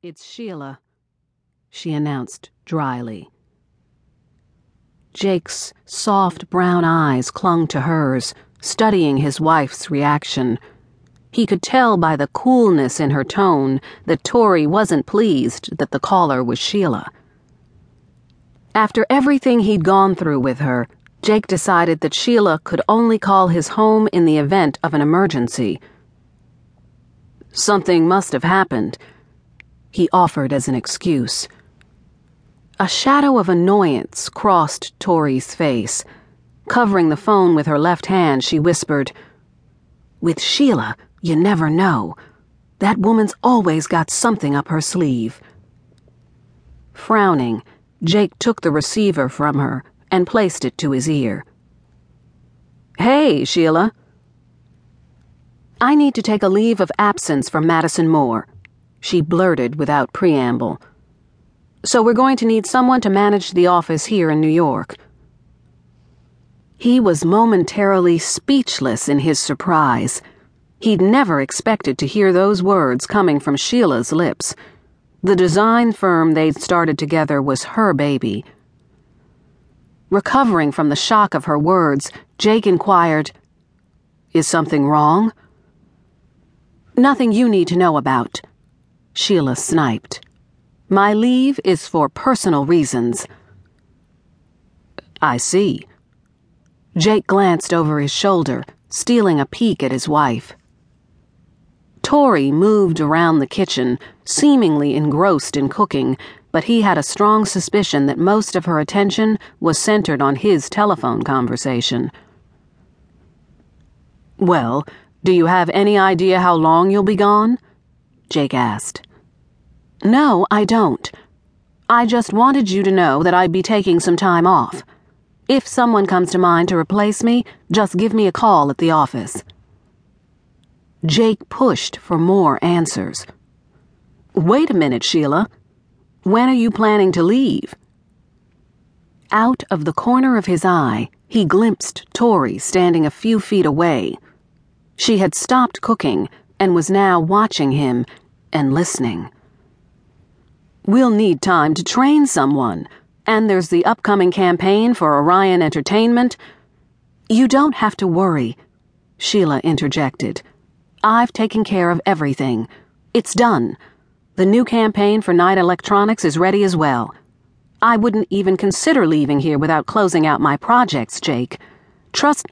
It's Sheila, she announced dryly. Jake's soft brown eyes clung to hers, studying his wife's reaction. He could tell by the coolness in her tone that Tori wasn't pleased that the caller was Sheila. After everything he'd gone through with her, Jake decided that Sheila could only call his home in the event of an emergency. Something must have happened, he offered as an excuse. A shadow of annoyance crossed Tori's face. Covering the phone with her left hand, she whispered, With Sheila, you never know. That woman's always got something up her sleeve. Frowning, Jake took the receiver from her and placed it to his ear. Hey, Sheila. I need to take a leave of absence from Madison Moore, she blurted without preamble. So we're going to need someone to manage the office here in New York. He was momentarily speechless in his surprise. He'd never expected to hear those words coming from Sheila's lips. The design firm they'd started together was her baby. Recovering from the shock of her words, Jake inquired, Is something wrong? Nothing you need to know about, Sheila sniped. My leave is for personal reasons. I see. Jake glanced over his shoulder, stealing a peek at his wife. Tori moved around the kitchen, seemingly engrossed in cooking, but he had a strong suspicion that most of her attention was centered on his telephone conversation. Well, do you have any idea how long you'll be gone? Jake asked. No, I don't. I just wanted you to know that I'd be taking some time off. If someone comes to mind to replace me, just give me a call at the office. Jake pushed for more answers. Wait a minute, Sheila. When are you planning to leave? Out of the corner of his eye, he glimpsed Tori standing a few feet away. She had stopped cooking and was now watching him and listening. We'll need time to train someone, and there's the upcoming campaign for Orion Entertainment. You don't have to worry, Sheila interjected. I've taken care of everything. It's done. The new campaign for Knight Electronics is ready as well. I wouldn't even consider leaving here without closing out my projects, Jake. Trust.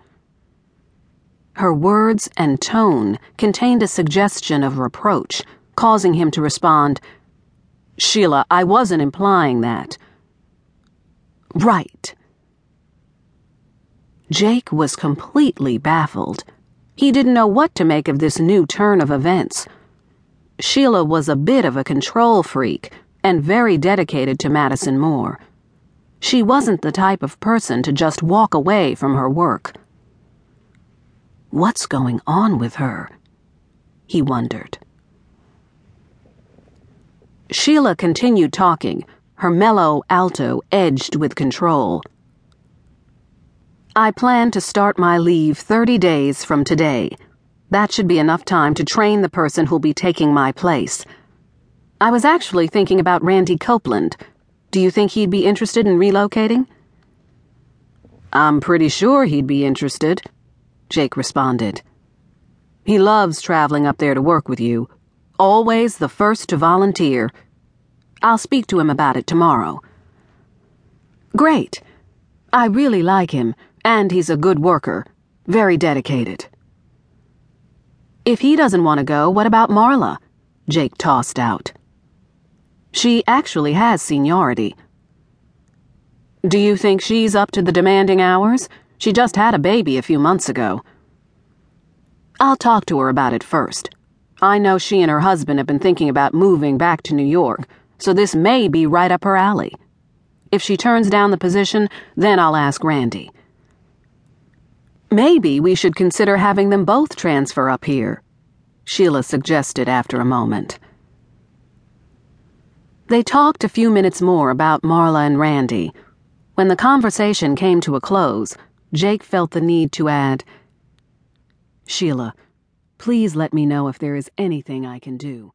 Her words and tone contained a suggestion of reproach, causing him to respond, Sheila, I wasn't implying that. Right. Jake was completely baffled. He didn't know what to make of this new turn of events. Sheila was a bit of a control freak and very dedicated to Madison Moore. She wasn't the type of person to just walk away from her work. What's going on with her? He wondered. Sheila continued talking, her mellow alto edged with control. I plan to start my leave 30 days from today. That should be enough time to train the person who'll be taking my place. I was actually thinking about Randy Copeland. Do you think he'd be interested in relocating? I'm pretty sure he'd be interested, Jake responded. He loves traveling up there to work with you. Always the first to volunteer. I'll speak to him about it tomorrow. Great. I really like him and he's a good worker, very dedicated. If he doesn't want to go, what about Marla? Jake tossed out. She actually has seniority. Do you think she's up to the demanding hours? She just had a baby a few months ago. I'll talk to her about it first. I know she and her husband have been thinking about moving back to New York, so this may be right up her alley. If she turns down the position, then I'll ask Randy. Maybe we should consider having them both transfer up here, Sheila suggested after a moment. They talked a few minutes more about Marla and Randy. When the conversation came to a close, Jake felt the need to add, Sheila, please let me know if there is anything I can do.